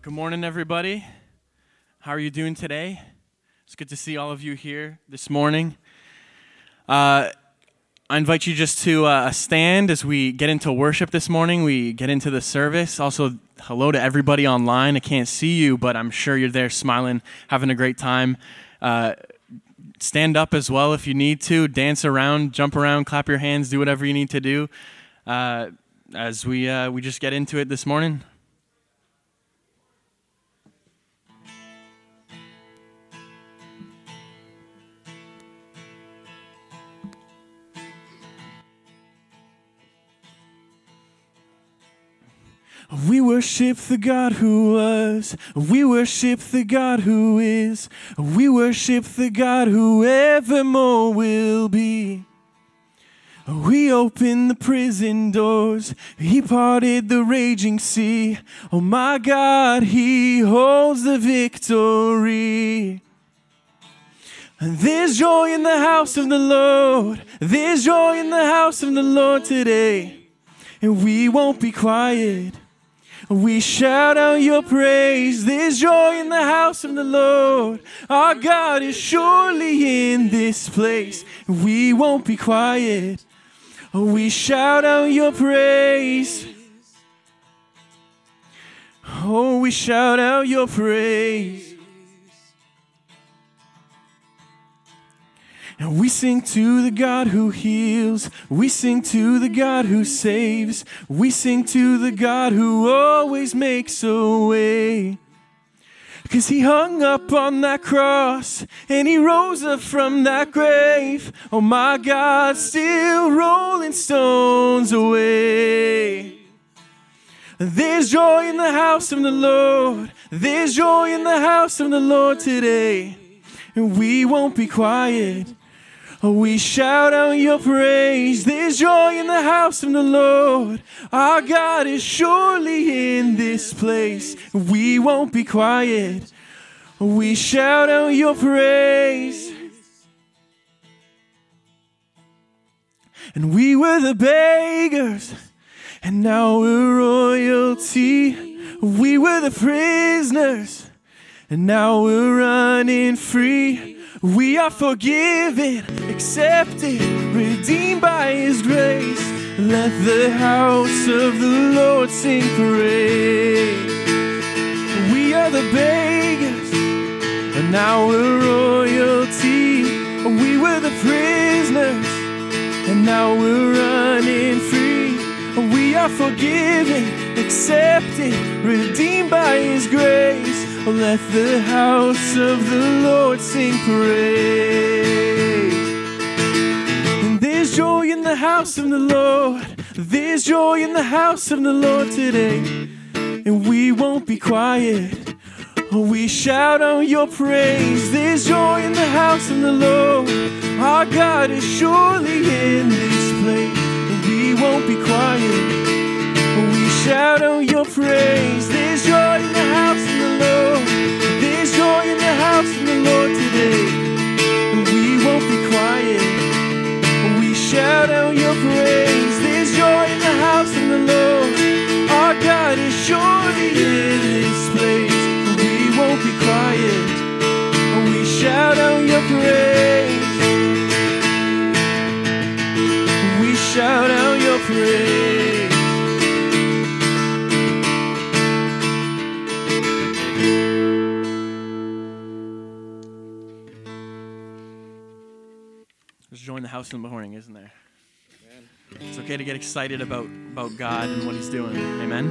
Good morning, everybody. How are you doing today? It's good to see all of you here this morning. Uh, I invite you just to uh, stand as we get into worship this morning. We get into the service. Also, hello to everybody online. I can't see you, but I'm sure you're there smiling, having a great time. Uh, stand up as well if you need to. Dance around, jump around, clap your hands, do whatever you need to do uh, as we, uh, we just get into it this morning. We worship the God who was. We worship the God who is. We worship the God who evermore will be. We opened the prison doors. He parted the raging sea. Oh my God, He holds the victory. There's joy in the house of the Lord. There's joy in the house of the Lord today. And we won't be quiet. We shout out your praise. There's joy in the house of the Lord. Our God is surely in this place. We won't be quiet. We shout out your praise. Oh, we shout out your praise. And we sing to the God who heals. We sing to the God who saves. We sing to the God who always makes a way. Cause he hung up on that cross and he rose up from that grave. Oh my God, still rolling stones away. There's joy in the house of the Lord. There's joy in the house of the Lord today. And we won't be quiet. We shout out your praise. There's joy in the house of the Lord. Our God is surely in this place. We won't be quiet. We shout out your praise. And we were the beggars, and now we're royalty. We were the prisoners, and now we're running free. We are forgiven, accepted, redeemed by His grace. Let the house of the Lord sing praise. We are the beggars, and now we're royalty. We were the prisoners, and now we're running free. We are forgiven, accepted, redeemed by His grace. Let the house of the Lord sing praise. And there's joy in the house of the Lord. There's joy in the house of the Lord today. And we won't be quiet. We shout out your praise. There's joy in the house of the Lord. Our God is surely in this place. And we won't be quiet. Shout out your praise. There's joy in the house of the Lord. There's joy in the house of the Lord today. And we won't be quiet. We shout out your praise. There's joy in the house of the Lord. Our God is surely in this place. We won't be quiet. We shout out your praise. We shout out the house in the morning, isn't there? It's okay to get excited about, about God and what He's doing. Amen.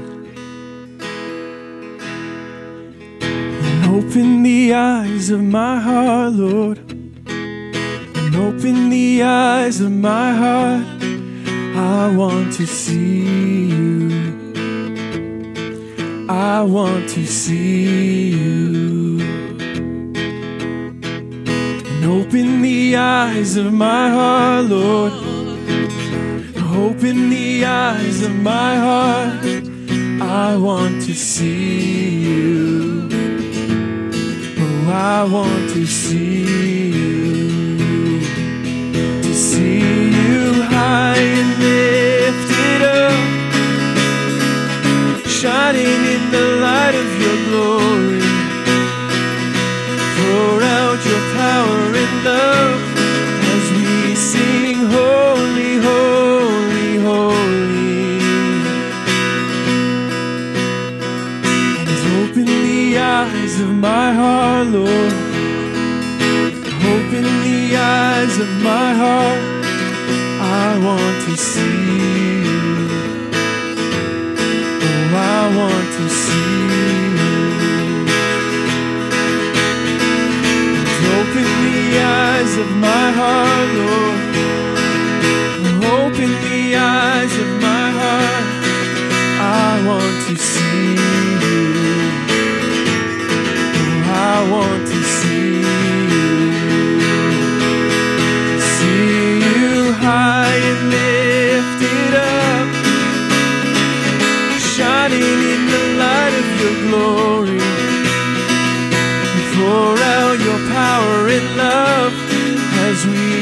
And Open the eyes of my heart, Lord. And open the eyes of my heart. I want to see you. I want to see you. Open the eyes of my heart, Lord. Open the eyes of my heart. I want to see you. Oh, I want to see you. To see you high and lifted up, shining in the light of your glory. as we sing holy, holy, holy. And open the eyes of my heart, Lord. Open the eyes of my heart. I want to see. Eyes of my heart, Lord. Open the eyes of my heart. I want to see you. I want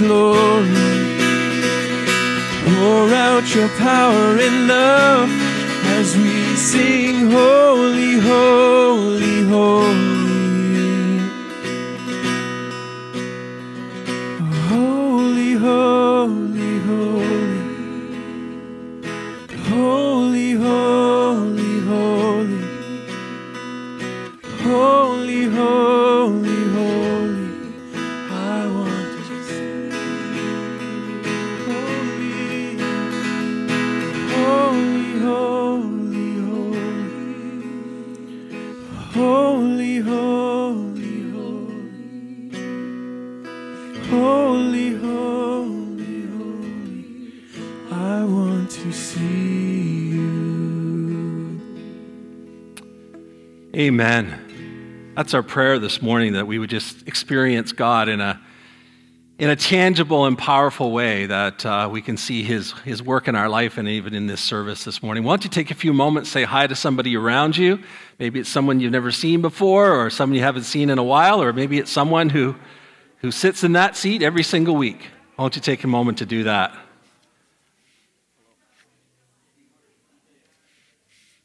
glory. Pour out your power and love as we sing, Holy, Holy, Amen. That's our prayer this morning that we would just experience God in a, in a tangible and powerful way, that uh, we can see his, his work in our life and even in this service this morning. Why don't you take a few moments, say hi to somebody around you? Maybe it's someone you've never seen before, or someone you haven't seen in a while, or maybe it's someone who, who sits in that seat every single week. Why don't you take a moment to do that?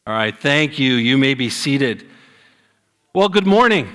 All right, thank you. You may be seated. Well, good morning.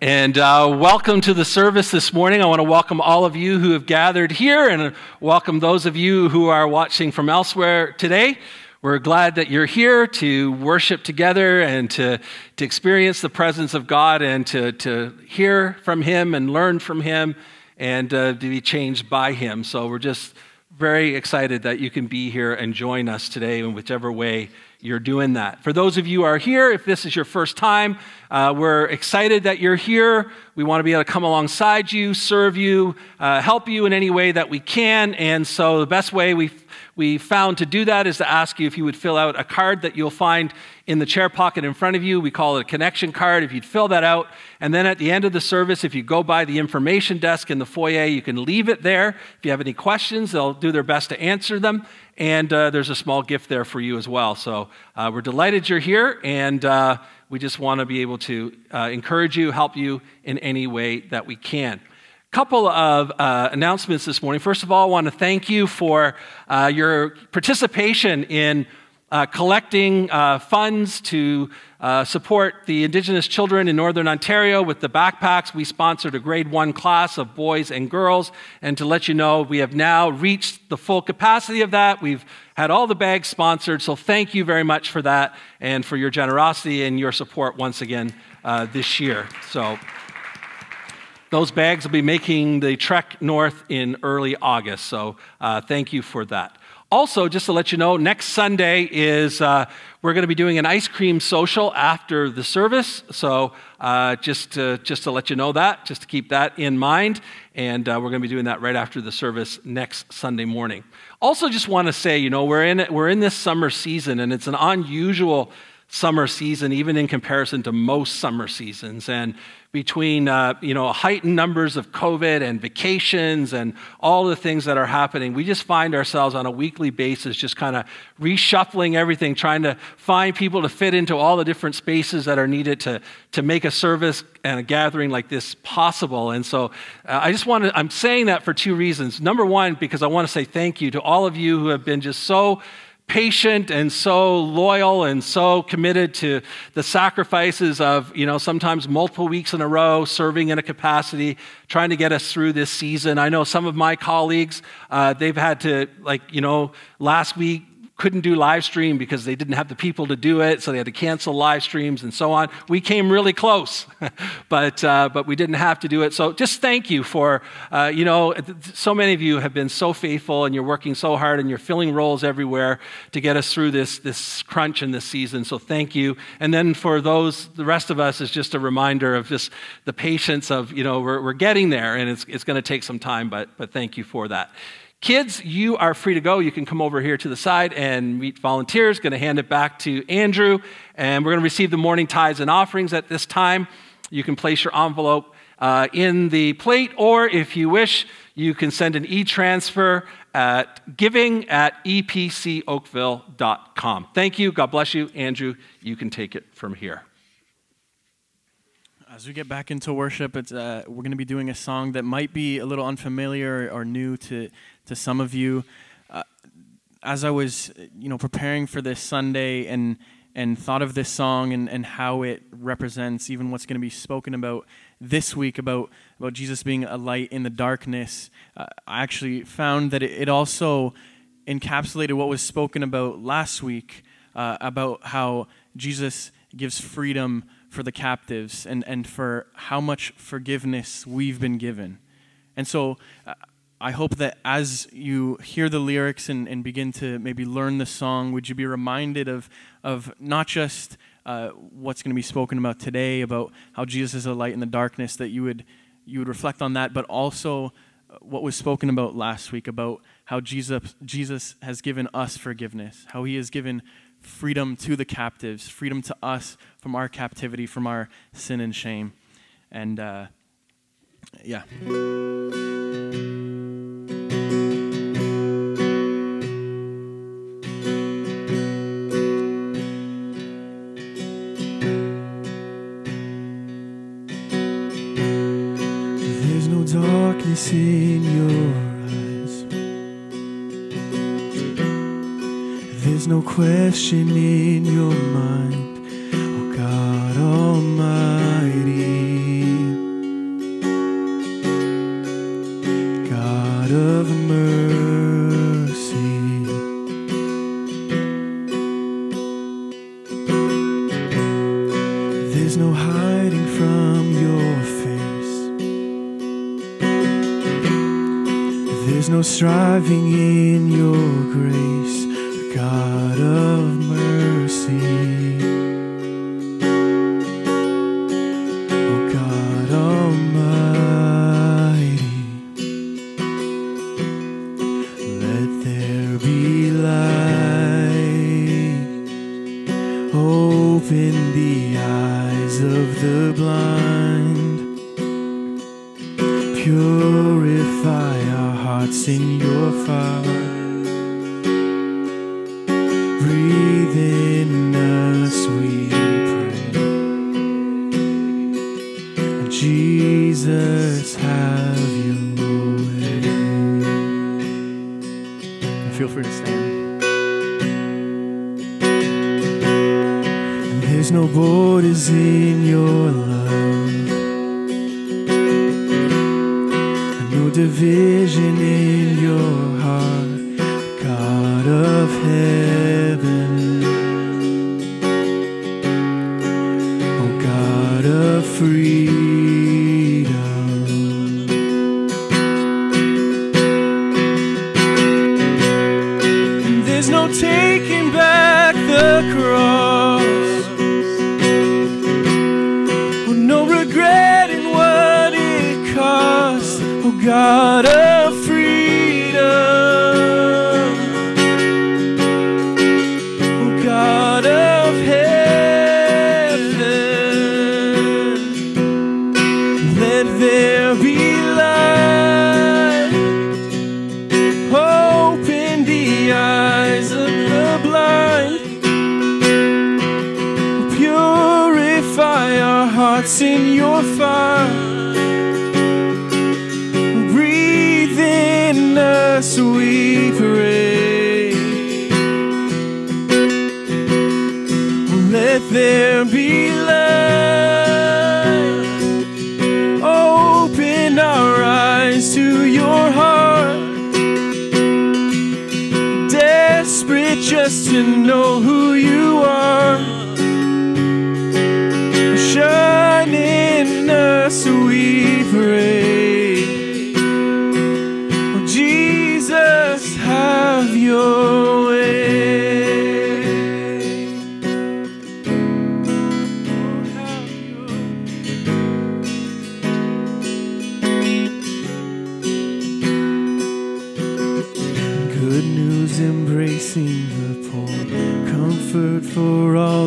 And uh, welcome to the service this morning. I want to welcome all of you who have gathered here and welcome those of you who are watching from elsewhere today. We're glad that you're here to worship together and to, to experience the presence of God and to, to hear from Him and learn from Him and uh, to be changed by Him. So we're just very excited that you can be here and join us today in whichever way you're doing that. For those of you who are here, if this is your first time, uh, we're excited that you're here. We want to be able to come alongside you, serve you, uh, help you in any way that we can. And so the best way we we found to do that is to ask you if you would fill out a card that you'll find in the chair pocket in front of you. We call it a connection card. If you'd fill that out, and then at the end of the service, if you go by the information desk in the foyer, you can leave it there. If you have any questions, they'll do their best to answer them. And uh, there's a small gift there for you as well. So uh, we're delighted you're here, and uh, we just want to be able to uh, encourage you, help you in any way that we can couple of uh, announcements this morning. First of all, I want to thank you for uh, your participation in uh, collecting uh, funds to uh, support the Indigenous children in Northern Ontario with the backpacks. We sponsored a grade one class of boys and girls. And to let you know, we have now reached the full capacity of that. We've had all the bags sponsored. So thank you very much for that and for your generosity and your support once again uh, this year. So. Those bags will be making the trek north in early August, so uh, thank you for that. Also, just to let you know, next Sunday is uh, we're going to be doing an ice cream social after the service. So uh, just to, just to let you know that, just to keep that in mind, and uh, we're going to be doing that right after the service next Sunday morning. Also, just want to say, you know, we're in we're in this summer season, and it's an unusual summer season, even in comparison to most summer seasons. And between uh, you know heightened numbers of COVID and vacations and all the things that are happening, we just find ourselves on a weekly basis just kind of reshuffling everything, trying to find people to fit into all the different spaces that are needed to, to make a service and a gathering like this possible. And so uh, I just want to, I'm saying that for two reasons. Number one, because I want to say thank you to all of you who have been just so patient and so loyal and so committed to the sacrifices of, you know, sometimes multiple weeks in a row, serving in a capacity, trying to get us through this season. I know some of my colleagues, uh, they've had to, like, you know, last week, couldn't do live stream because they didn't have the people to do it, so they had to cancel live streams and so on. We came really close, but uh, but we didn't have to do it. So just thank you for uh, you know so many of you have been so faithful and you're working so hard and you're filling roles everywhere to get us through this this crunch in this season. So thank you. And then for those the rest of us is just a reminder of just the patience of you know we're, we're getting there and it's it's going to take some time, but but thank you for that. Kids, you are free to go. You can come over here to the side and meet volunteers. Going to hand it back to Andrew, and we're going to receive the morning tithes and offerings at this time. You can place your envelope uh, in the plate, or if you wish, you can send an e transfer at giving at epcoakville.com. Thank you. God bless you. Andrew, you can take it from here. As we get back into worship, it's, uh, we're going to be doing a song that might be a little unfamiliar or new to, to some of you. Uh, as I was, you know, preparing for this Sunday and and thought of this song and, and how it represents even what's going to be spoken about this week about, about Jesus being a light in the darkness, uh, I actually found that it, it, also encapsulated what was spoken about last week uh, about how Jesus gives freedom for the captives and, and for how much forgiveness we've been given. And so uh, I hope that as you hear the lyrics and, and begin to maybe learn the song, would you be reminded of, of not just uh, what's going to be spoken about today, about how Jesus is a light in the darkness, that you would, you would reflect on that, but also uh, what was spoken about last week about how Jesus, Jesus has given us forgiveness, how he has given freedom to the captives, freedom to us from our captivity, from our sin and shame. And uh, yeah. darkness There's no question in your mind, oh God Almighty. God of mercy. There's no hiding from your face. There's no striving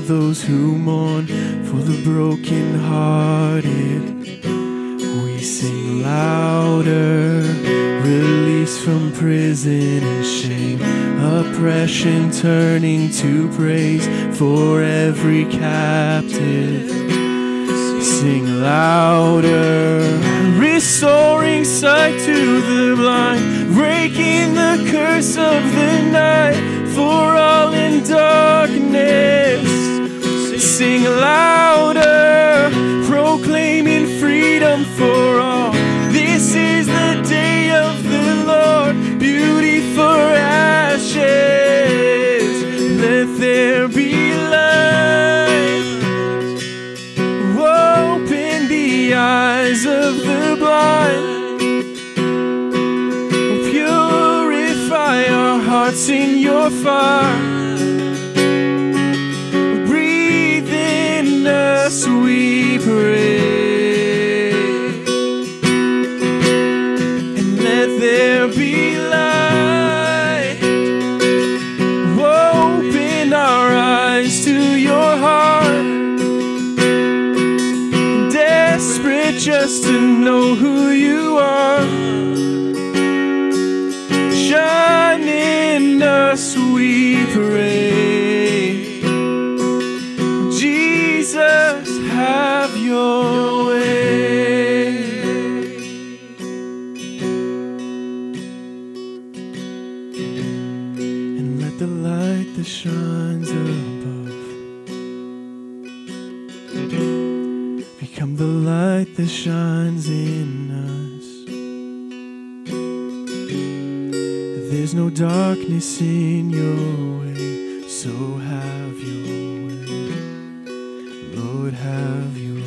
those who mourn, for the brokenhearted. We sing louder, release from prison and shame, oppression turning to praise for every captive. Sing louder, restoring sight to the blind, breaking the curse of the night for all in darkness sing louder, proclaiming freedom for all. In your way, so have your way. Lord, have your way.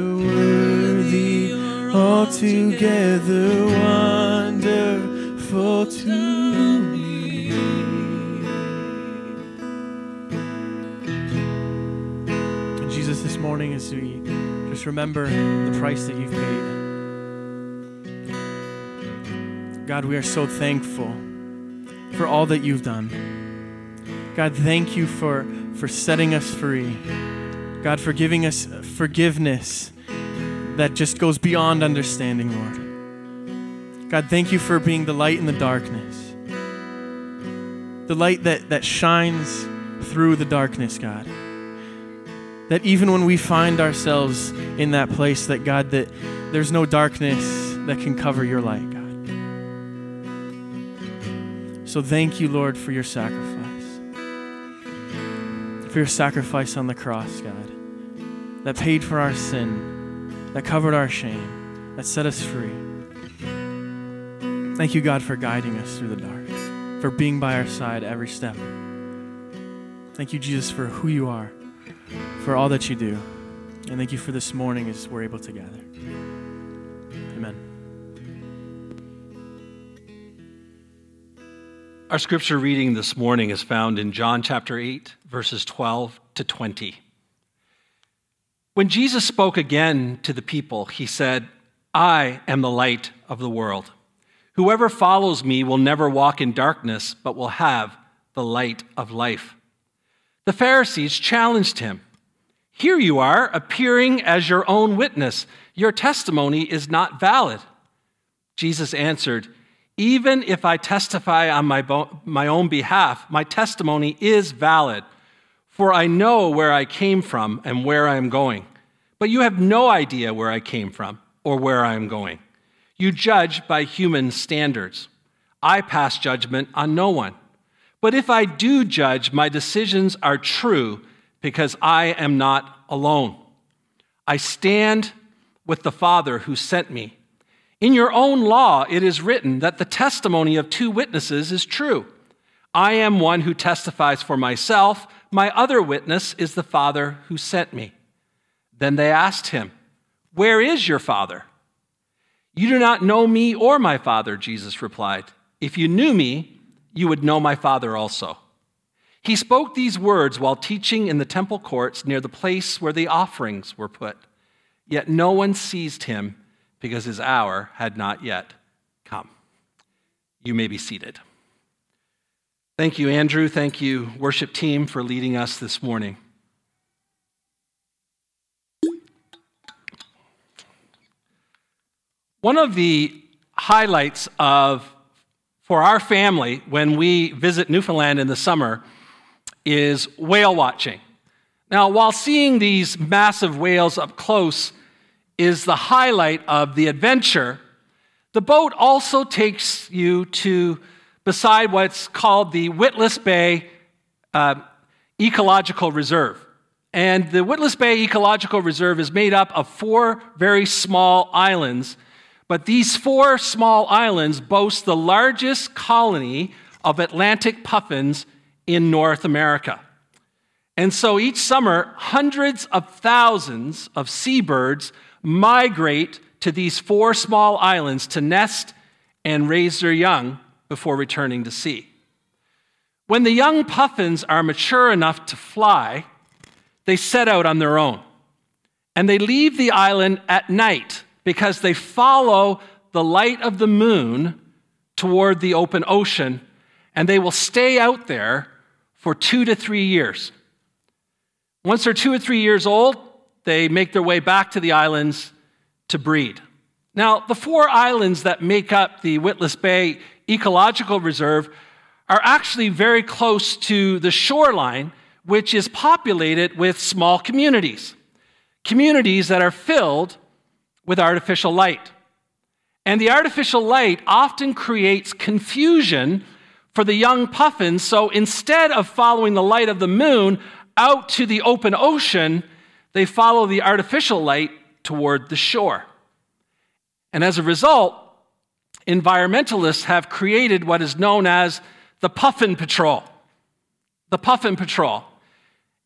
altogether wonderful to me. And Jesus, this morning, as we just remember the price that you've paid, God, we are so thankful for all that you've done. God, thank you for, for setting us free. God, for giving us forgiveness that just goes beyond understanding, Lord. God, thank you for being the light in the darkness, the light that, that shines through the darkness, God. That even when we find ourselves in that place, that God, that there's no darkness that can cover your light, God. So thank you, Lord, for your sacrifice. For your sacrifice on the cross, God, that paid for our sin that covered our shame, that set us free. Thank you, God, for guiding us through the dark, for being by our side every step. Thank you, Jesus, for who you are, for all that you do. And thank you for this morning as we're able to gather. Amen. Our scripture reading this morning is found in John chapter 8, verses 12 to 20. When Jesus spoke again to the people, he said, I am the light of the world. Whoever follows me will never walk in darkness, but will have the light of life. The Pharisees challenged him. Here you are, appearing as your own witness. Your testimony is not valid. Jesus answered, even if I testify on my, bo- my own behalf, my testimony is valid, for I know where I came from and where I am going. But you have no idea where I came from or where I am going. You judge by human standards. I pass judgment on no one. But if I do judge, my decisions are true because I am not alone. I stand with the Father who sent me. In your own law, it is written that the testimony of two witnesses is true. I am one who testifies for myself. My other witness is the Father who sent me. Then they asked him, Where is your Father? You do not know me or my Father, Jesus replied. If you knew me, you would know my Father also. He spoke these words while teaching in the temple courts near the place where the offerings were put. Yet no one seized him because his hour had not yet come. You may be seated. Thank you, Andrew. Thank you, worship team, for leading us this morning. One of the highlights of for our family when we visit Newfoundland in the summer is whale watching. Now, while seeing these massive whales up close is the highlight of the adventure, the boat also takes you to beside what's called the Witless Bay uh, Ecological Reserve. And the Witless Bay Ecological Reserve is made up of four very small islands, but these four small islands boast the largest colony of Atlantic puffins in North America. And so each summer, hundreds of thousands of seabirds migrate to these four small islands to nest and raise their young before returning to sea. When the young puffins are mature enough to fly, they set out on their own. And they leave the island at night because they follow the light of the moon toward the open ocean, and they will stay out there for two to three years. Once they're two or three years old, they make their way back to the islands to breed. Now, the four islands that make up the Witless Bay Ecological Reserve are actually very close to the shoreline, which is populated with small communities, communities that are filled with artificial light. And the artificial light often creates confusion for the young puffins. So instead of following the light of the moon out to the open ocean, they follow the artificial light toward the shore. And as a result, environmentalists have created what is known as the Puffin Patrol. The Puffin Patrol.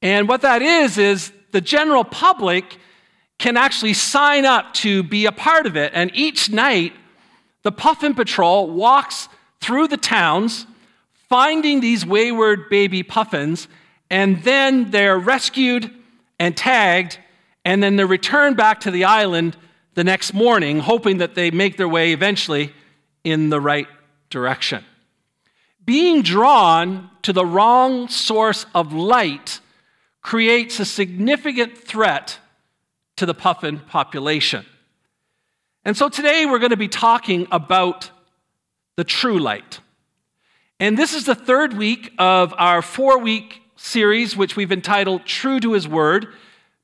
And what that is, is the general public can actually sign up to be a part of it. And each night, the Puffin Patrol walks through the towns, finding these wayward baby puffins, and then they're rescued and tagged, and then they're returned back to the island the next morning, hoping that they make their way eventually in the right direction. Being drawn to the wrong source of light creates a significant threat to the puffin population. And so today we're going to be talking about the true light. And this is the third week of our four week series, which we've entitled True to His Word,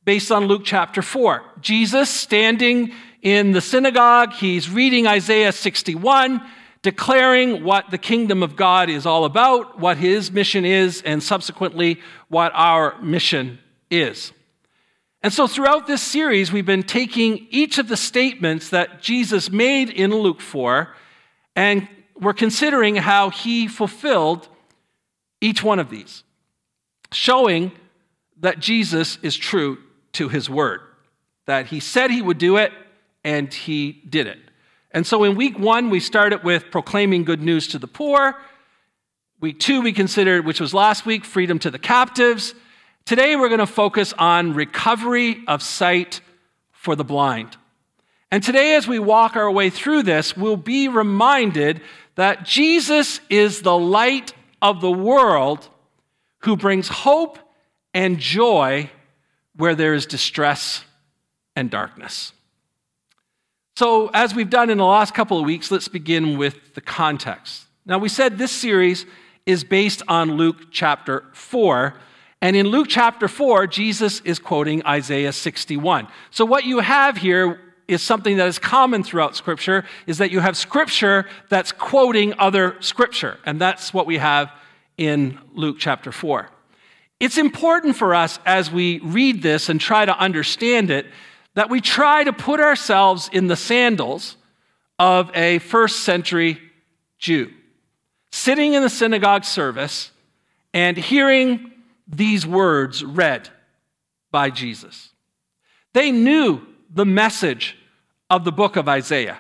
based on Luke chapter 4. Jesus standing in the synagogue, he's reading Isaiah 61, declaring what the kingdom of God is all about, what his mission is, and subsequently what our mission is. And so throughout this series, we've been taking each of the statements that Jesus made in Luke 4, and we're considering how he fulfilled each one of these, showing that Jesus is true to his word, that he said he would do it, and he did it. And so in week one, we started with proclaiming good news to the poor. Week two, we considered, which was last week, freedom to the captives. Today, we're going to focus on recovery of sight for the blind. And today, as we walk our way through this, we'll be reminded that Jesus is the light of the world who brings hope and joy where there is distress and darkness. So, as we've done in the last couple of weeks, let's begin with the context. Now, we said this series is based on Luke chapter 4 and in Luke chapter 4, Jesus is quoting Isaiah 61. So what you have here is something that is common throughout scripture is that you have scripture that's quoting other scripture, and that's what we have in Luke chapter 4. It's important for us as we read this and try to understand it that we try to put ourselves in the sandals of a first century Jew, sitting in the synagogue service and hearing these words read by Jesus. They knew the message of the book of Isaiah.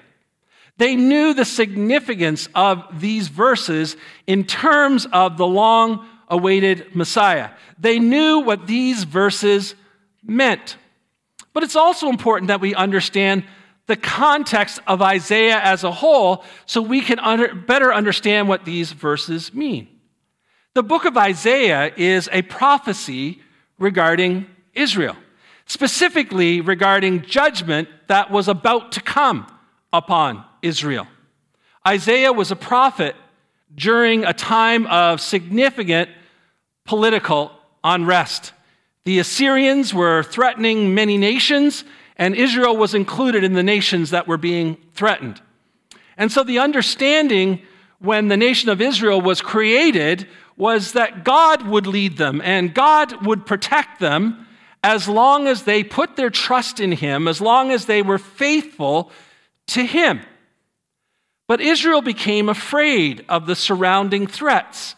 They knew the significance of these verses in terms of the long awaited Messiah. They knew what these verses meant. But it's also important that we understand the context of Isaiah as a whole so we can under, better understand what these verses mean. The book of Isaiah is a prophecy regarding Israel, specifically regarding judgment that was about to come upon Israel. Isaiah was a prophet during a time of significant political unrest. The Assyrians were threatening many nations, and Israel was included in the nations that were being threatened. And so the understanding when the nation of Israel was created was that God would lead them and God would protect them as long as they put their trust in Him, as long as they were faithful to Him. But Israel became afraid of the surrounding threats,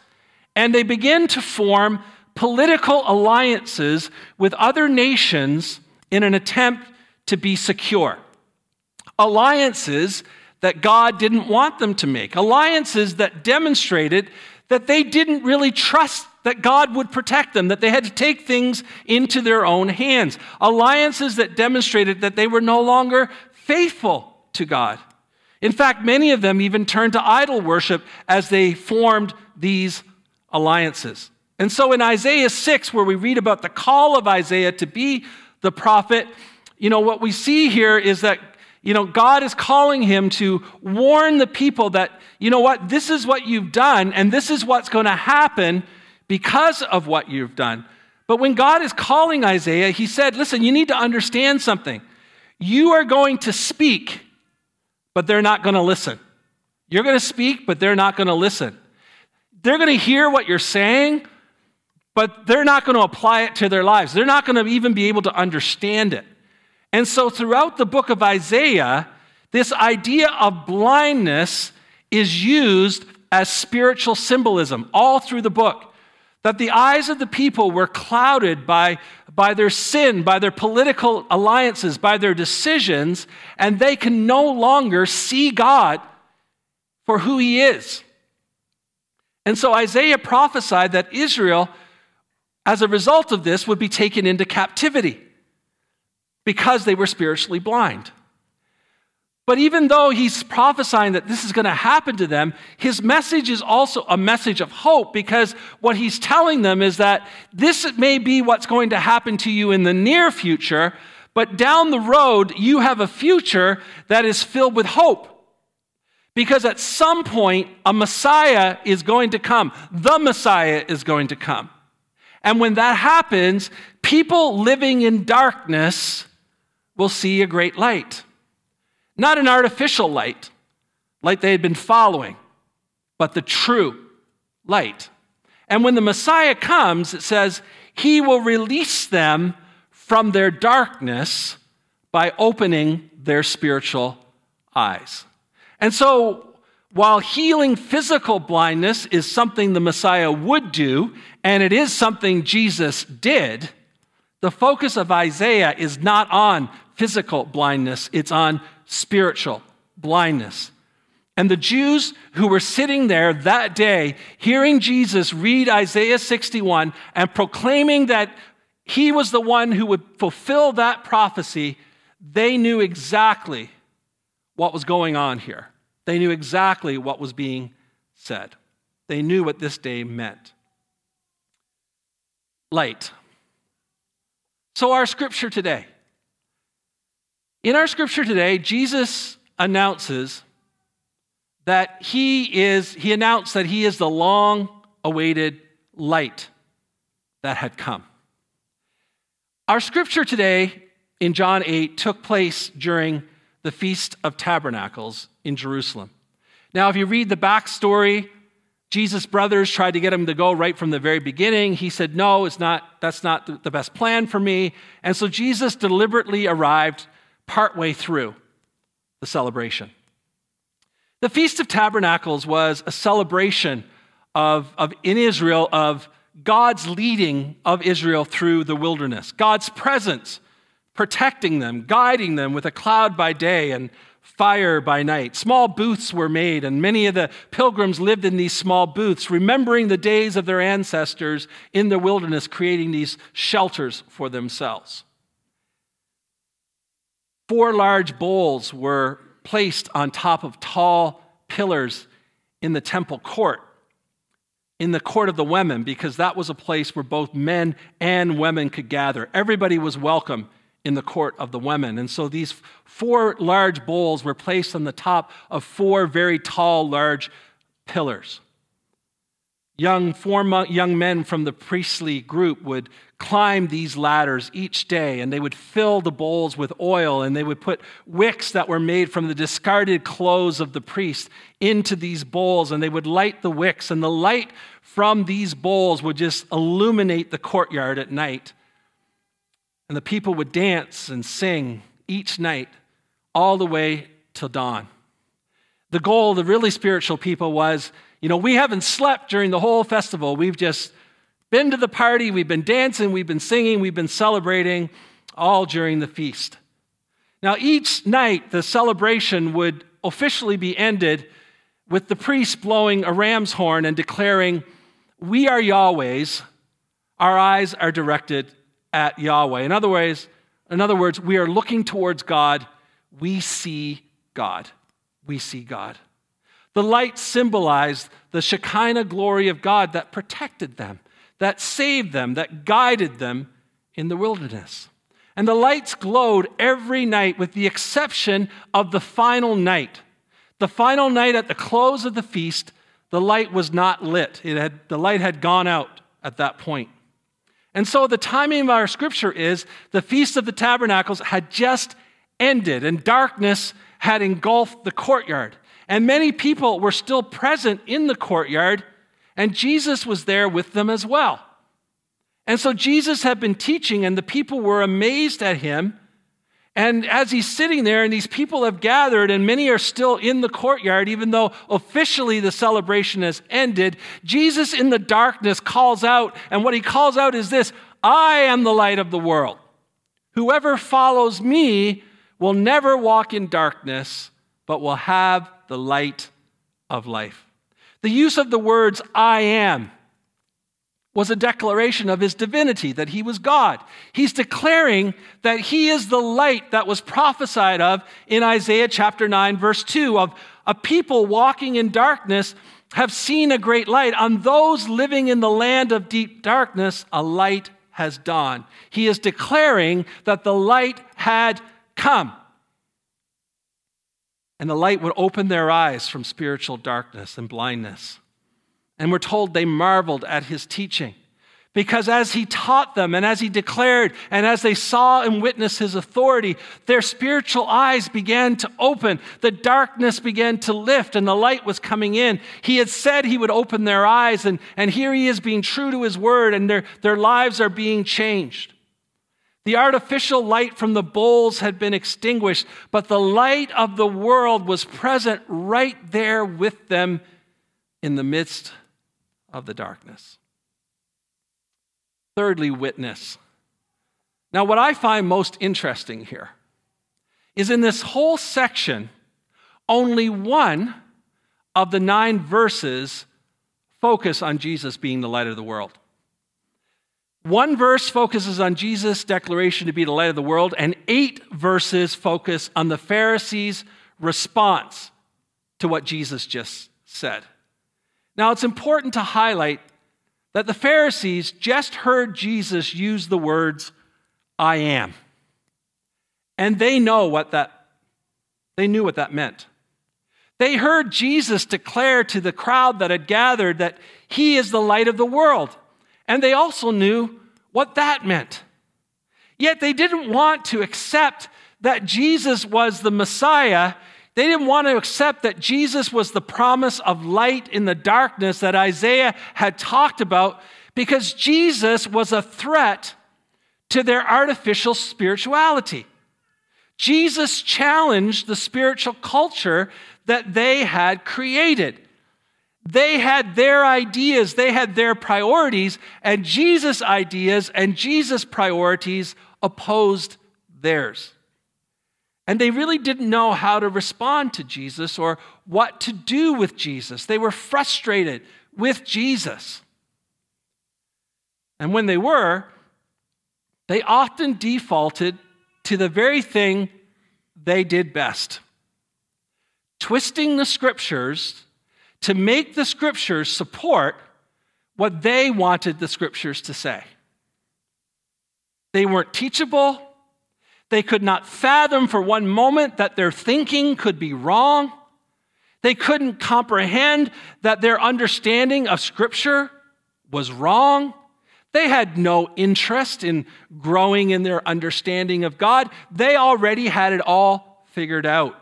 and they began to form political alliances with other nations in an attempt to be secure. Alliances that God didn't want them to make, alliances that demonstrated that they didn't really trust that God would protect them, that they had to take things into their own hands. Alliances that demonstrated that they were no longer faithful to God. In fact, many of them even turned to idol worship as they formed these alliances. And so in Isaiah 6, where we read about the call of Isaiah to be the prophet, you know, what we see here is that you know, God is calling him to warn the people that, you know what, this is what you've done, and this is what's going to happen because of what you've done. But when God is calling Isaiah, he said, listen, you need to understand something. You are going to speak, but they're not going to listen. You're going to speak, but they're not going to listen. They're going to hear what you're saying, but they're not going to apply it to their lives. They're not going to even be able to understand it. And so, throughout the book of Isaiah, this idea of blindness is used as spiritual symbolism all through the book. That the eyes of the people were clouded by, by their sin, by their political alliances, by their decisions, and they can no longer see God for who He is. And so Isaiah prophesied that Israel, as a result of this, would be taken into captivity because they were spiritually blind. But even though he's prophesying that this is going to happen to them, his message is also a message of hope because what he's telling them is that this may be what's going to happen to you in the near future, but down the road, you have a future that is filled with hope. Because at some point, a Messiah is going to come. The Messiah is going to come. And when that happens, people living in darkness will see a great light. Not an artificial light, light they had been following, but the true light. And when the Messiah comes, it says, He will release them from their darkness by opening their spiritual eyes. And so, while healing physical blindness is something the Messiah would do, and it is something Jesus did, the focus of Isaiah is not on physical blindness, it's on spiritual blindness. And the Jews who were sitting there that day, hearing Jesus read Isaiah 61 and proclaiming that he was the one who would fulfill that prophecy, they knew exactly what was going on here. They knew exactly what was being said. They knew what this day meant. Light. So, our scripture today. In our scripture today, Jesus announces that he is, he announced that he is the long awaited light that had come. Our scripture today in John 8 took place during the Feast of Tabernacles in Jerusalem. Now, if you read the backstory, Jesus' brothers tried to get him to go right from the very beginning. He said, No, it's not, that's not the best plan for me. And so Jesus deliberately arrived partway through the celebration. The Feast of Tabernacles was a celebration of, of in Israel of God's leading of Israel through the wilderness, God's presence protecting them, guiding them with a cloud by day and fire by night. Small booths were made, and many of the pilgrims lived in these small booths, remembering the days of their ancestors in the wilderness, creating these shelters for themselves. Four large bowls were placed on top of tall pillars in the temple court, in the court of the women, because that was a place where both men and women could gather. Everybody was welcome in the court of the women. And so these four large bowls were placed on the top of four very tall, large pillars. Young, four young men from the priestly group would climb these ladders each day and they would fill the bowls with oil and they would put wicks that were made from the discarded clothes of the priest into these bowls and they would light the wicks and the light from these bowls would just illuminate the courtyard at night. And the people would dance and sing each night all the way till dawn. The goal of the really spiritual people was you know, we haven't slept during the whole festival. We've just been to the party, we've been dancing, we've been singing, we've been celebrating all during the feast. Now, each night, the celebration would officially be ended with the priest blowing a ram's horn and declaring, We are Yahweh's, our eyes are directed at Yahweh. In other words, in other words, we are looking towards God, we see God. We see God. The light symbolized the Shekinah glory of God that protected them, that saved them, that guided them in the wilderness. And the lights glowed every night with the exception of the final night. The final night at the close of the feast, the light was not lit. It had, the light had gone out at that point. And so the timing of our scripture is the Feast of the Tabernacles had just ended and darkness had engulfed the courtyard. And many people were still present in the courtyard, and Jesus was there with them as well. And so Jesus had been teaching, and the people were amazed at him. And as he's sitting there, and these people have gathered, and many are still in the courtyard, even though officially the celebration has ended, Jesus in the darkness calls out, and what he calls out is this I am the light of the world. Whoever follows me will never walk in darkness, but will have the light of life. The use of the words I am was a declaration of his divinity, that he was God. He's declaring that he is the light that was prophesied of in Isaiah chapter 9, verse 2 of a people walking in darkness have seen a great light. On those living in the land of deep darkness, a light has dawned. He is declaring that the light had come and the light would open their eyes from spiritual darkness and blindness. And we're told they marveled at his teaching Because as he taught them and as he declared and as they saw and witnessed his authority, their spiritual eyes began to open. The darkness began to lift and the light was coming in. He had said he would open their eyes, and, and here he is being true to his word, and their, their lives are being changed. The artificial light from the bowls had been extinguished, but the light of the world was present right there with them in the midst of the darkness. Thirdly, witness. Now, what I find most interesting here is in this whole section, only one of the nine verses focus on Jesus being the light of the world. One verse focuses on Jesus' declaration to be the light of the world, and eight verses focus on the Pharisees' response to what Jesus just said. Now, it's important to highlight that the Pharisees just heard Jesus use the words, I am. And they know what that, they knew what that meant. They heard Jesus declare to the crowd that had gathered that he is the light of the world. And they also knew what that meant. Yet they didn't want to accept that Jesus was the Messiah they didn't want to accept that Jesus was the promise of light in the darkness that Isaiah had talked about because Jesus was a threat to their artificial spirituality. Jesus challenged the spiritual culture that they had created. They had their ideas, they had their priorities, and Jesus' ideas and Jesus' priorities opposed theirs. And they really didn't know how to respond to Jesus or what to do with Jesus. They were frustrated with Jesus. And when they were, they often defaulted to the very thing they did best twisting the scriptures to make the scriptures support what they wanted the scriptures to say. They weren't teachable, they could not fathom for one moment that their thinking could be wrong. They couldn't comprehend that their understanding of Scripture was wrong. They had no interest in growing in their understanding of God. They already had it all figured out.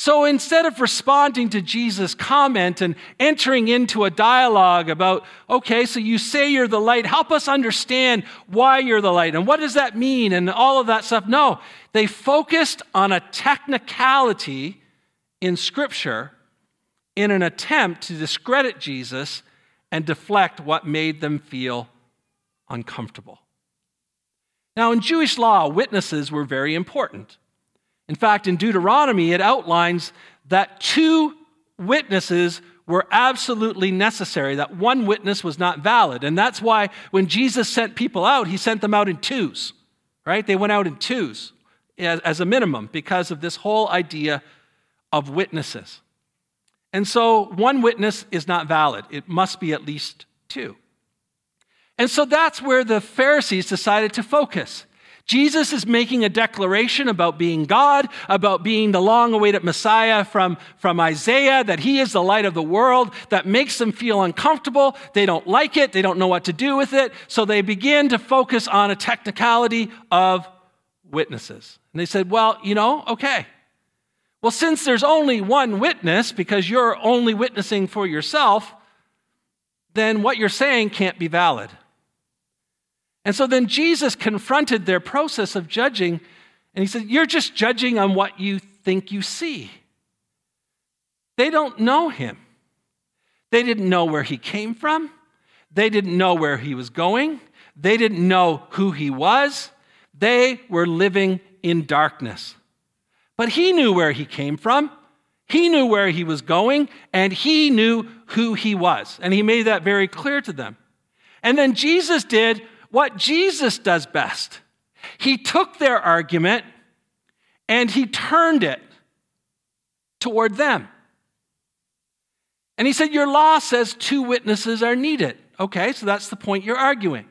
So instead of responding to Jesus' comment and entering into a dialogue about, okay, so you say you're the light, help us understand why you're the light and what does that mean and all of that stuff. No, they focused on a technicality in Scripture in an attempt to discredit Jesus and deflect what made them feel uncomfortable. Now, in Jewish law, witnesses were very important. In fact, in Deuteronomy, it outlines that two witnesses were absolutely necessary, that one witness was not valid. And that's why when Jesus sent people out, he sent them out in twos, right? They went out in twos as, a minimum because of this whole idea of witnesses. And so one witness is not valid, it must be at least two. And so that's where the Pharisees decided to focus. Jesus is making a declaration about being God, about being the long awaited Messiah from, from Isaiah, that he is the light of the world, that makes them feel uncomfortable. They don't like it, they don't know what to do with it, so they begin to focus on a technicality of witnesses. And they said, Well, you know, okay. Well, since there's only one witness, because you're only witnessing for yourself, then what you're saying can't be valid. And so then Jesus confronted their process of judging, and he said, You're just judging on what you think you see. They don't know him. They didn't know where he came from. They didn't know where he was going. They didn't know who he was. They were living in darkness. But he knew where he came from. He knew where he was going, and he knew who he was. And he made that very clear to them. And then Jesus did what Jesus does best. He took their argument and he turned it toward them. And he said, Your law says two witnesses are needed. Okay, so that's the point you're arguing.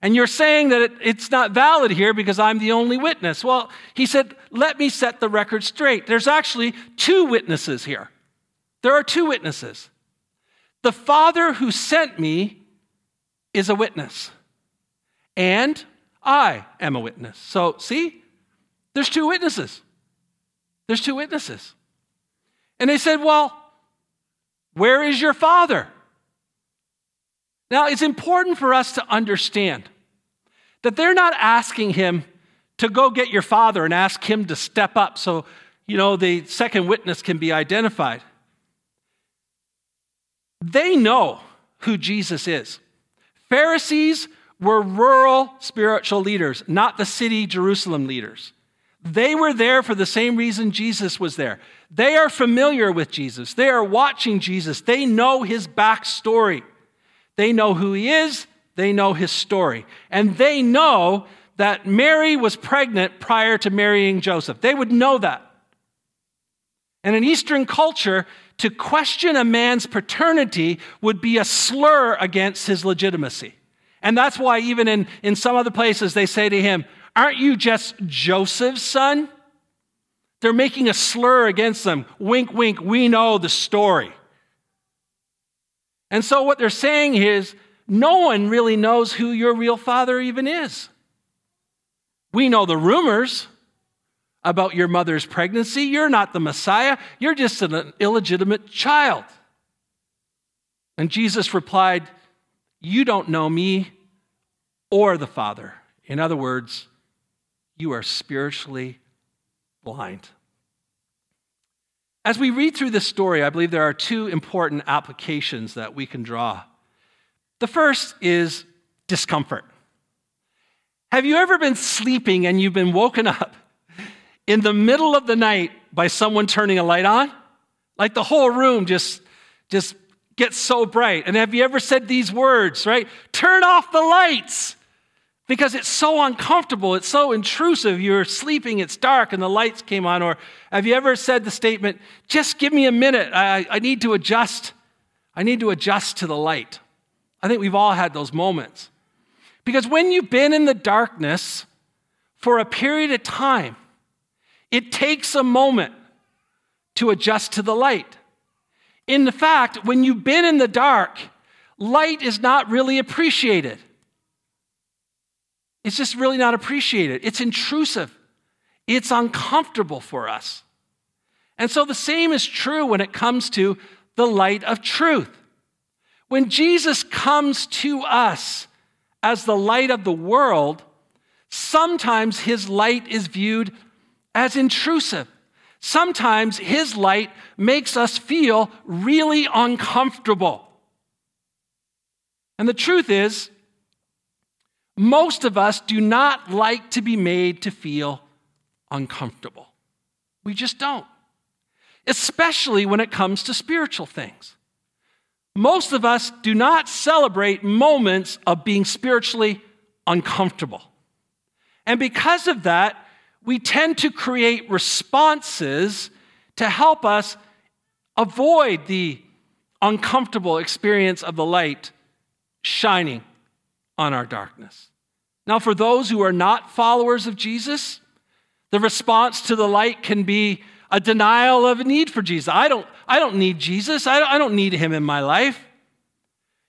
And you're saying that it, it's not valid here because I'm the only witness. Well, he said, Let me set the record straight. There's actually two witnesses here. There are two witnesses. The Father who sent me is a witness, and I am a witness. So, see, there's two witnesses. There's two witnesses. And they said, Well, where is your father? Now, it's important for us to understand that they're not asking him to go get your father and ask him to step up so, you know, the second witness can be identified. They know who Jesus is. Pharisees were rural spiritual leaders, not the city Jerusalem leaders. They were there for the same reason Jesus was there. They are familiar with Jesus. They are watching Jesus. They know his backstory. They know who he is. They know his story. And they know that Mary was pregnant prior to marrying Joseph. They would know that. And in Eastern culture, to question a man's paternity would be a slur against his legitimacy. And that's why, even in, in some other places, they say to him, Aren't you just Joseph's son? They're making a slur against them. Wink, wink, we know the story. And so, what they're saying is, no one really knows who your real father even is. We know the rumors about your mother's pregnancy. You're not the Messiah, you're just an illegitimate child. And Jesus replied, You don't know me or the Father. In other words, you are spiritually blind. As we read through this story, I believe there are two important applications that we can draw. The first is discomfort. Have you ever been sleeping and you've been woken up in the middle of the night by someone turning a light on? Like the whole room just, just gets so bright. And have you ever said these words, right? Turn off the lights because it's so uncomfortable, it's so intrusive. You're sleeping, it's dark, and the lights came on. Or have you ever said the statement, just give me a minute, I, I need to adjust. I need to adjust to the light. I think we've all had those moments. Because when you've been in the darkness for a period of time, it takes a moment to adjust to the light. In fact, when you've been in the dark, light is not really appreciated. It's just really not appreciated. It's intrusive, it's uncomfortable for us. And so the same is true when it comes to the light of truth. When Jesus comes to us as the light of the world, sometimes his light is viewed as intrusive. Sometimes his light makes us feel really uncomfortable. And the truth is, most of us do not like to be made to feel uncomfortable. We just don't, especially when it comes to spiritual things. Most of us do not celebrate moments of being spiritually uncomfortable. And because of that, we tend to create responses to help us avoid the uncomfortable experience of the light shining on our darkness. Now, for those who are not followers of Jesus, the response to the light can be a denial of a need for Jesus. I don't, I don't need Jesus. I don't, I don't need him in my life.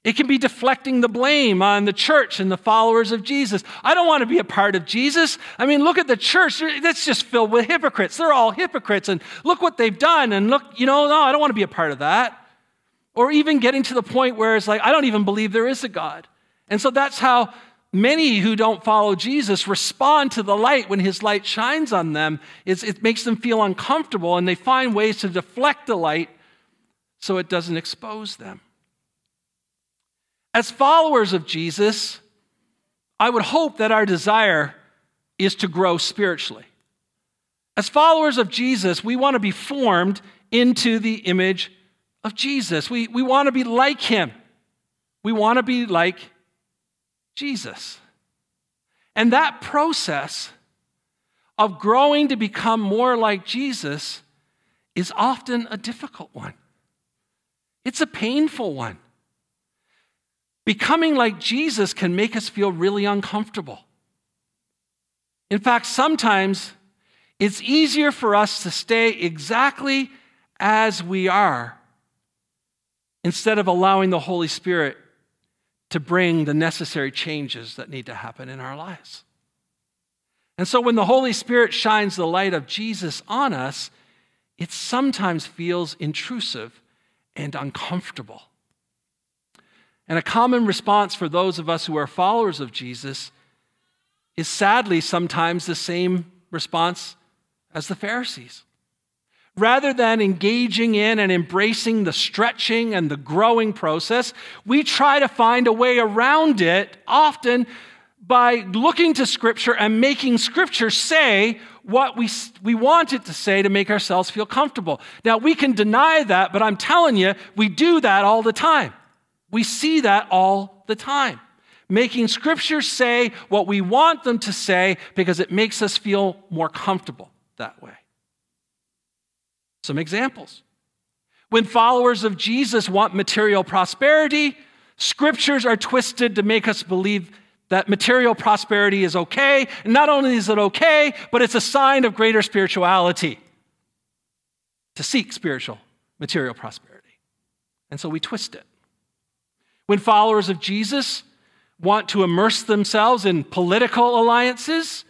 It can be deflecting the blame on the church and the followers of Jesus. I don't want to be a part of Jesus. I mean, look at the church. That's just filled with hypocrites. They're all hypocrites. And look what they've done. And look, you know, no, I don't want to be a part of that. Or even getting to the point where it's like, I don't even believe there is a God. And so that's how many who don't follow Jesus respond to the light when his light shines on them. It's, it makes them feel uncomfortable and they find ways to deflect the light so it doesn't expose them. As followers of Jesus, I would hope that our desire is to grow spiritually. As followers of Jesus, we want to be formed into the image of Jesus. We, we want to be like him. We want to be like Jesus. And that process of growing to become more like Jesus is often a difficult one. It's a painful one. Becoming like Jesus can make us feel really uncomfortable. In fact, sometimes it's easier for us to stay exactly as we are instead of allowing the Holy Spirit to bring the necessary changes that need to happen in our lives. And so when the Holy Spirit shines the light of Jesus on us, it sometimes feels intrusive and uncomfortable. And a common response for those of us who are followers of Jesus is sadly sometimes the same response as the Pharisees. Rather than engaging in and embracing the stretching and the growing process, we try to find a way around it, often by looking to Scripture and making Scripture say what we, we want it to say to make ourselves feel comfortable. Now, we can deny that, but I'm telling you, we do that all the time. We see that all the time. Making Scripture say what we want them to say because it makes us feel more comfortable that way. Some examples. When followers of Jesus want material prosperity, scriptures are twisted to make us believe that material prosperity is okay. And not only is it okay, but it's a sign of greater spirituality to seek spiritual material prosperity. And so we twist it. When followers of Jesus want to immerse themselves in political alliances,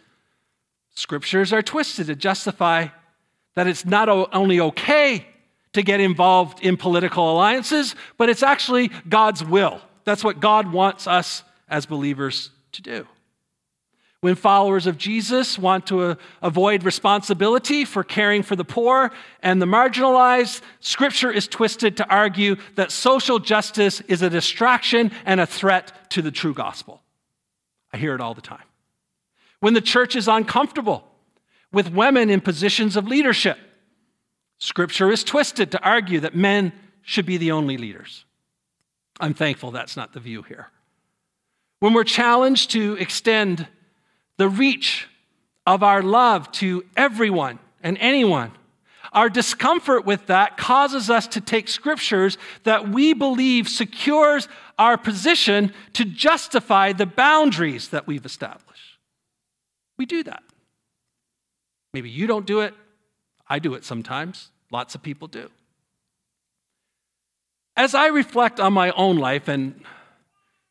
scriptures are twisted to justify that it's not only okay to get involved in political alliances, but it's actually God's will. That's what God wants us as believers to do. When followers of Jesus want to uh, avoid responsibility for caring for the poor and the marginalized, scripture is twisted to argue that social justice is a distraction and a threat to the true gospel. I hear it all the time. When the church is uncomfortable with women in positions of leadership. Scripture is twisted to argue that men should be the only leaders. I'm thankful that's not the view here. When we're challenged to extend the reach of our love to everyone and anyone, our discomfort with that causes us to take scriptures that we believe secures our position to justify the boundaries that we've established. We do that. Maybe you don't do it. I do it sometimes. Lots of people do. As I reflect on my own life and,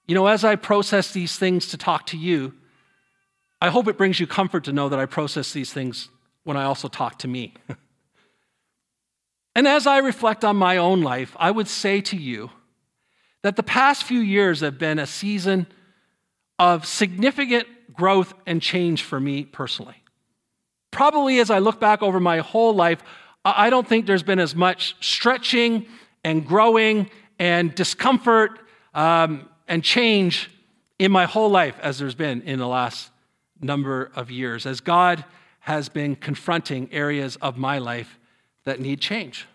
you know, as I process these things to talk to you, I hope it brings you comfort to know that I process these things when I also talk to me. and as I reflect on my own life, I would say to you that the past few years have been a season of significant growth and change for me personally probably as I look back over my whole life, I don't think there's been as much stretching and growing and discomfort um, and change in my whole life as there's been in the last number of years, as God has been confronting areas of my life that need change,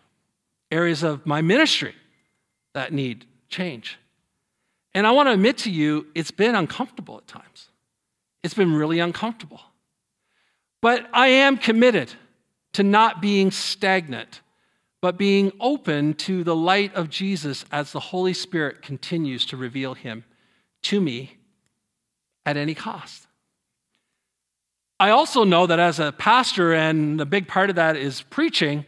areas of my ministry that need change. And I want to admit to you, it's been uncomfortable at times. It's been really uncomfortable. But I am committed to not being stagnant, but being open to the light of Jesus as the Holy Spirit continues to reveal him to me at any cost. I also know that as a pastor, and a big part of that is preaching,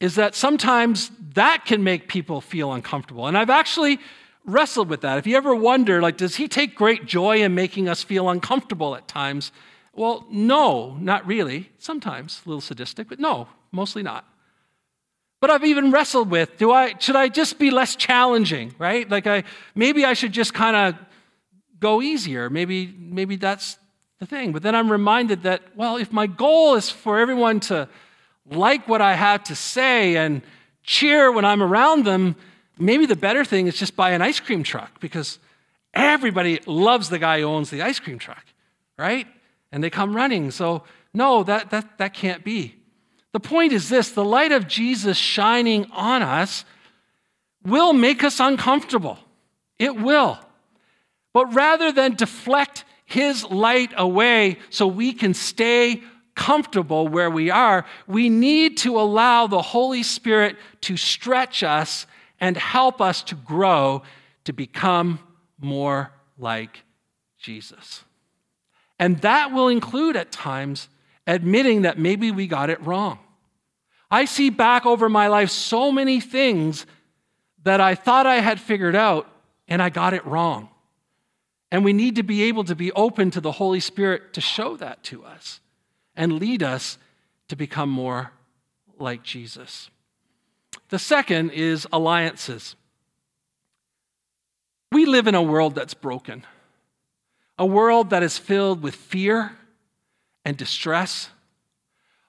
is that sometimes that can make people feel uncomfortable. And I've actually wrestled with that. If you ever wonder, like, does he take great joy in making us feel uncomfortable at times? Well, no, not really. Sometimes a little sadistic, but no, mostly not. But I've even wrestled with do I should I just be less challenging, right? Like I maybe I should just kind of go easier. Maybe maybe that's the thing. But then I'm reminded that well, if my goal is for everyone to like what I have to say and cheer when I'm around them, maybe the better thing is just buy an ice cream truck because everybody loves the guy who owns the ice cream truck, right? and they come running. So, no, that, that, that can't be. The point is this the light of Jesus shining on us will make us uncomfortable. It will. But rather than deflect his light away so we can stay comfortable where we are, we need to allow the Holy Spirit to stretch us and help us to grow to become more like Jesus. And that will include at times admitting that maybe we got it wrong. I see back over my life so many things that I thought I had figured out, and I got it wrong. And we need to be able to be open to the Holy Spirit to show that to us and lead us to become more like Jesus. The second is alliances. We live in a world that's broken, a world that is filled with fear and distress,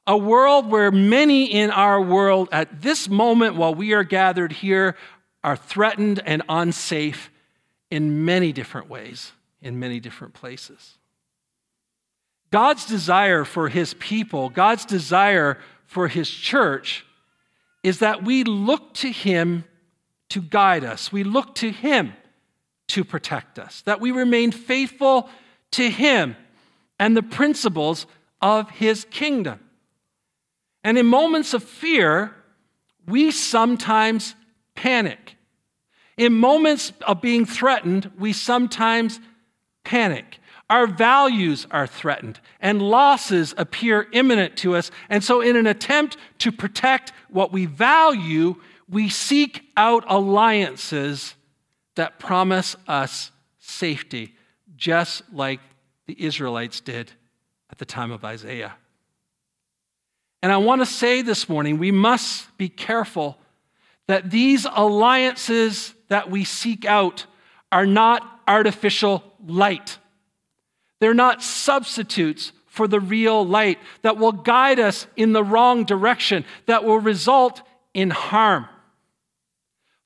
a world where many in our world at this moment while we are gathered here are threatened and unsafe in many different ways, in many different places. God's desire for his people, God's desire for his church, is that we look to him to guide us. We look to him to protect us, that we remain faithful to him and the principles of his kingdom. And in moments of fear, we sometimes panic. In moments of being threatened, we sometimes panic. Our values are threatened, and losses appear imminent to us. And so, in an attempt to protect what we value, we seek out alliances that promise us safety, just like the Israelites did at the time of Isaiah. And I want to say this morning we must be careful that these alliances that we seek out are not artificial light. They're not substitutes for the real light that will guide us in the wrong direction, that will result in harm.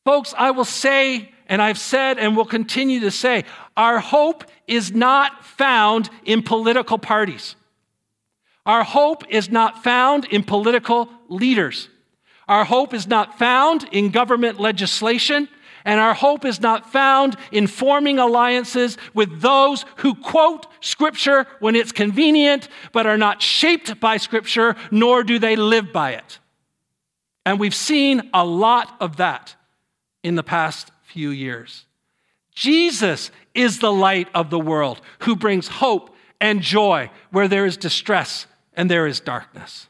Folks, I will say, and I've said and will continue to say, our hope is not found in political parties. Our hope is not found in political leaders. Our hope is not found in government legislation, and our hope is not found in forming alliances with those who quote Scripture when it's convenient, but are not shaped by Scripture, nor do they live by it. And we've seen a lot of that in the past few years. Jesus is the light of the world who brings hope and joy where there is distress and there is darkness.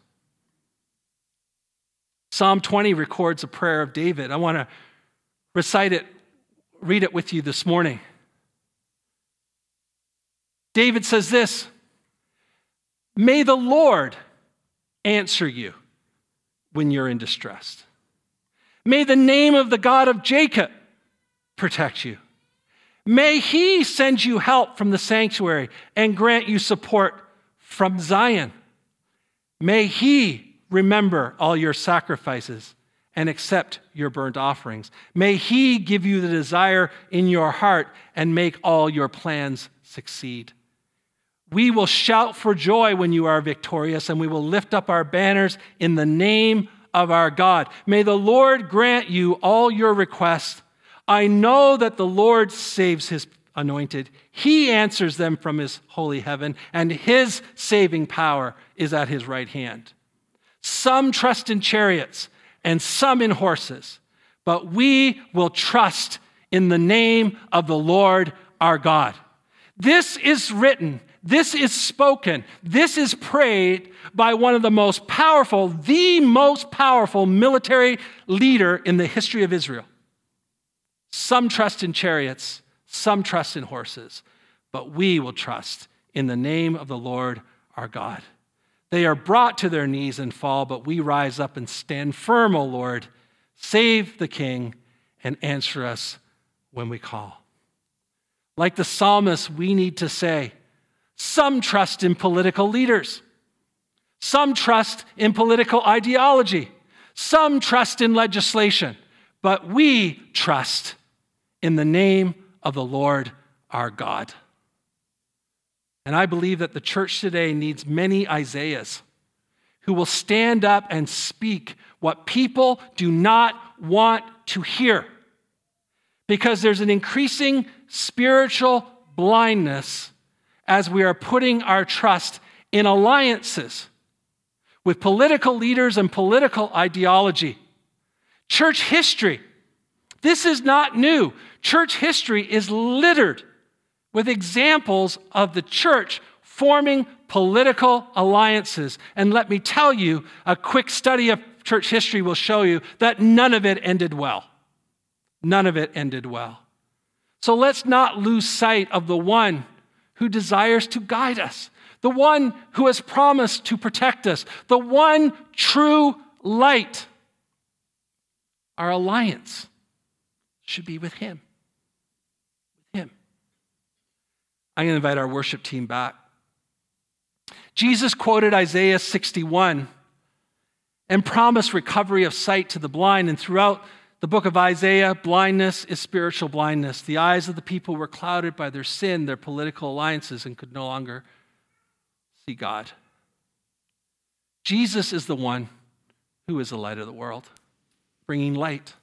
Psalm 20 records a prayer of David. I want to recite it, read it with you this morning. David says this May the Lord answer you when you're in distress. May the name of the God of Jacob protect you. May he send you help from the sanctuary and grant you support from Zion. May he remember all your sacrifices and accept your burnt offerings. May he give you the desire in your heart and make all your plans succeed. We will shout for joy when you are victorious, and we will lift up our banners in the name of our God. May the Lord grant you all your requests. I know that the Lord saves his anointed. He answers them from his holy heaven, and his saving power is at his right hand. Some trust in chariots and some in horses, but we will trust in the name of the Lord our God. This is written, this is spoken, this is prayed by one of the most powerful, the most powerful military leader in the history of Israel. Some trust in chariots, some trust in horses, but we will trust in the name of the Lord our God. They are brought to their knees and fall, but we rise up and stand firm, O Lord. Save the king and answer us when we call. Like the psalmist, we need to say, some trust in political leaders. Some trust in political ideology. Some trust in legislation. But we trust in the name of the Lord our God. And I believe that the church today needs many Isaiahs who will stand up and speak what people do not want to hear. Because there's an increasing spiritual blindness as we are putting our trust in alliances with political leaders and political ideology. Church history. This is not new. Church history is littered with examples of the church forming political alliances. And let me tell you, a quick study of church history will show you that none of it ended well. None of it ended well. So let's not lose sight of the one who desires to guide us, the one who has promised to protect us, the one true light. Our alliance should be with him. With him. I'm going to invite our worship team back. Jesus quoted Isaiah 61 and promised recovery of sight to the blind. And throughout the book of Isaiah, blindness is spiritual blindness. The eyes of the people were clouded by their sin, their political alliances, and could no longer see God. Jesus is the one who is the light of the world, bringing light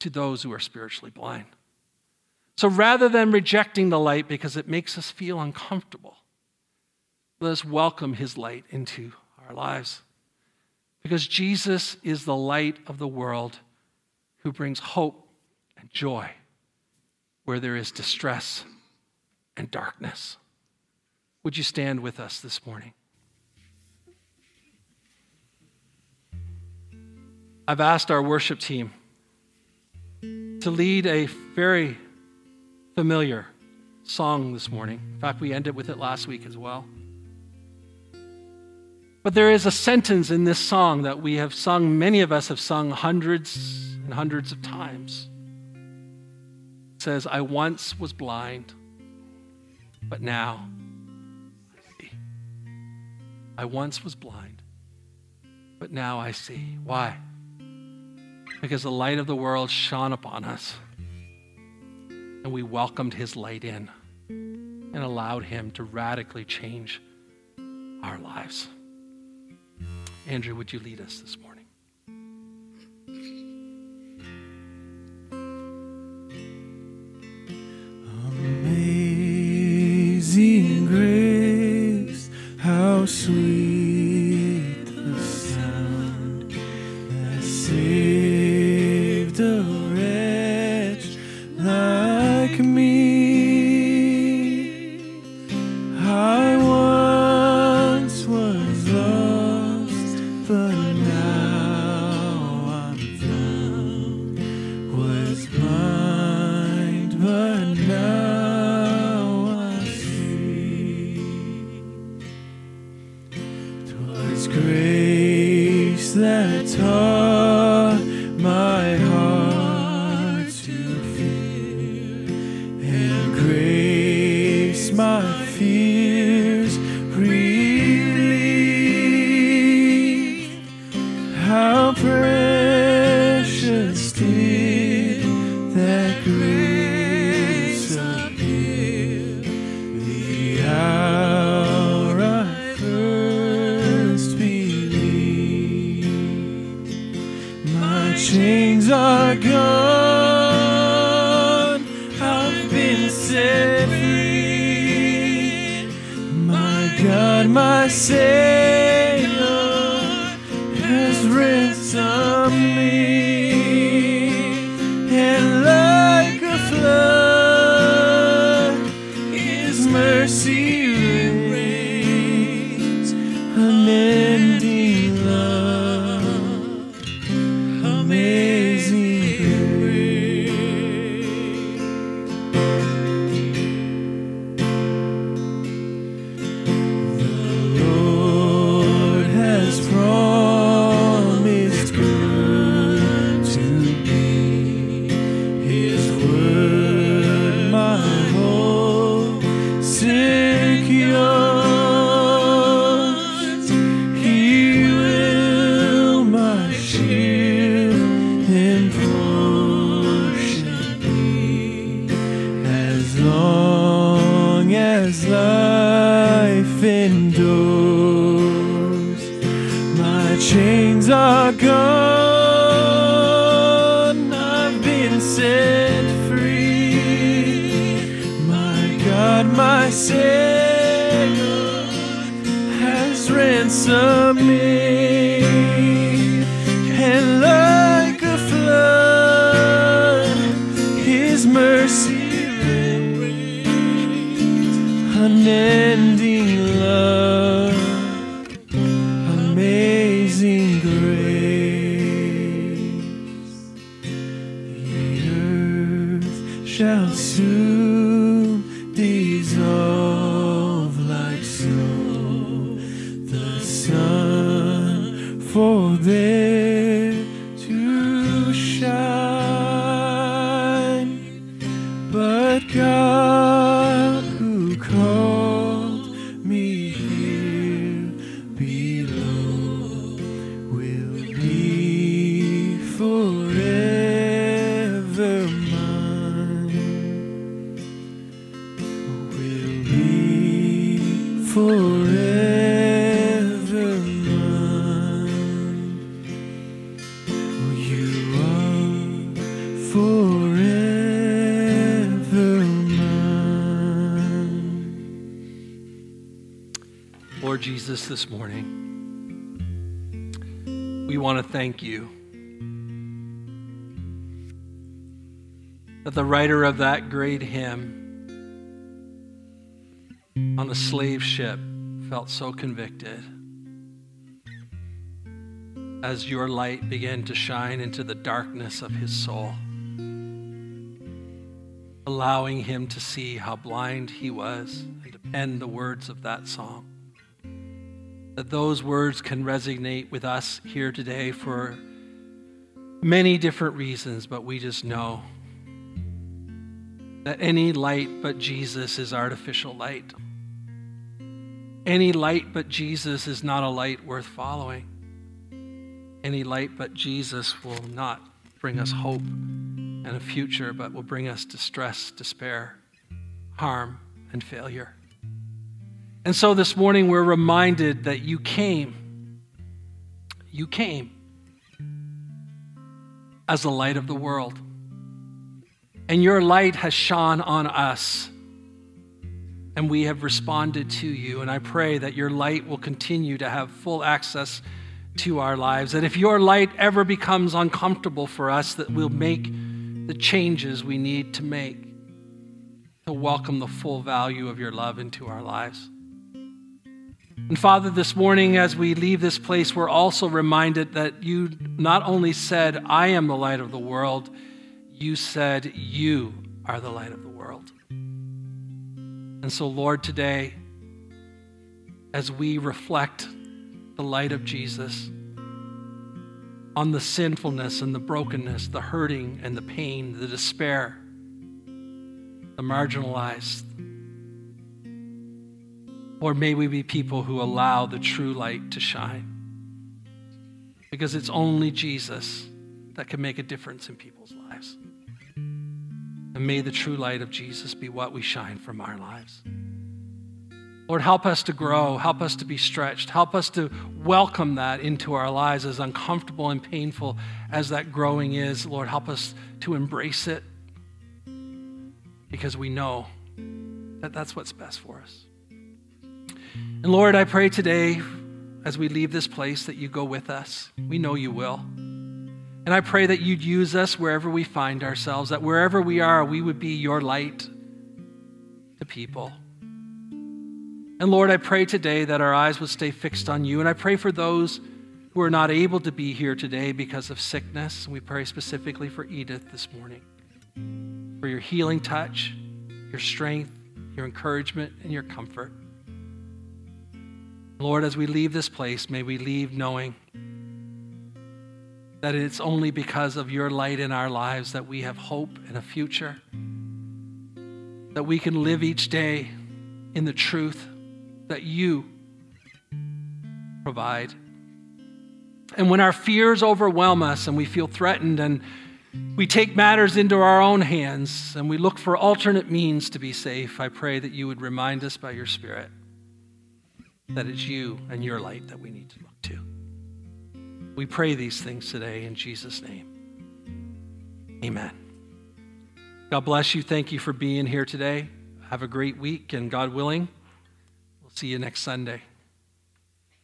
to those who are spiritually blind. So rather than rejecting the light because it makes us feel uncomfortable, let us welcome his light into our lives. Because Jesus is the light of the world who brings hope and joy where there is distress and darkness. Would you stand with us this morning? I've asked our worship team to lead a very familiar song this morning. In fact, we ended with it last week as well. But there is a sentence in this song that we have sung, many of us have sung hundreds and hundreds of times. It says, I once was blind, but now I see. I once was blind, but now I see. Why? Because the light of the world shone upon us, and we welcomed his light in and allowed him to radically change our lives. Andrew, would you lead us this morning? Amazing grace, how sweet are gone, I've been set free. My God, my Savior but God who called this morning, we want to thank you that the writer of that great hymn on a slave ship felt so convicted as your light began to shine into the darkness of his soul, allowing him to see how blind he was and to pen the words of that song that those words can resonate with us here today for many different reasons, but we just know that any light but Jesus is artificial light. Any light but Jesus is not a light worth following. Any light but Jesus will not bring us hope and a future, but will bring us distress, despair, harm, and failure. And so this morning we're reminded that you came. You came as the light of the world. And your light has shone on us. And we have responded to you. And I pray that your light will continue to have full access to our lives. That if your light ever becomes uncomfortable for us, that we'll make the changes we need to make to welcome the full value of your love into our lives. And Father, this morning as we leave this place, we're also reminded that you not only said, I am the light of the world, you said, You are the light of the world. And so, Lord, today, as we reflect the light of Jesus on the sinfulness and the brokenness, the hurting and the pain, the despair, the marginalized, or may we be people who allow the true light to shine. Because it's only Jesus that can make a difference in people's lives. And may the true light of Jesus be what we shine from our lives. Lord, help us to grow, help us to be stretched, help us to welcome that into our lives, as uncomfortable and painful as that growing is. Lord, help us to embrace it because we know that that's what's best for us. And Lord, I pray today as we leave this place that you go with us. We know you will. And I pray that you'd use us wherever we find ourselves, that wherever we are, we would be your light to people. And Lord, I pray today that our eyes would stay fixed on you. And I pray for those who are not able to be here today because of sickness. We pray specifically for Edith this morning, for your healing touch, your strength, your encouragement, and your comfort. Lord, as we leave this place, may we leave knowing that it's only because of your light in our lives that we have hope and a future, that we can live each day in the truth that you provide. And when our fears overwhelm us and we feel threatened and we take matters into our own hands and we look for alternate means to be safe, I pray that you would remind us by your Spirit that it's you and your light that we need to look to. We pray these things today in Jesus' name. Amen. God bless you. Thank you for being here today. Have a great week, and God willing, we'll see you next Sunday.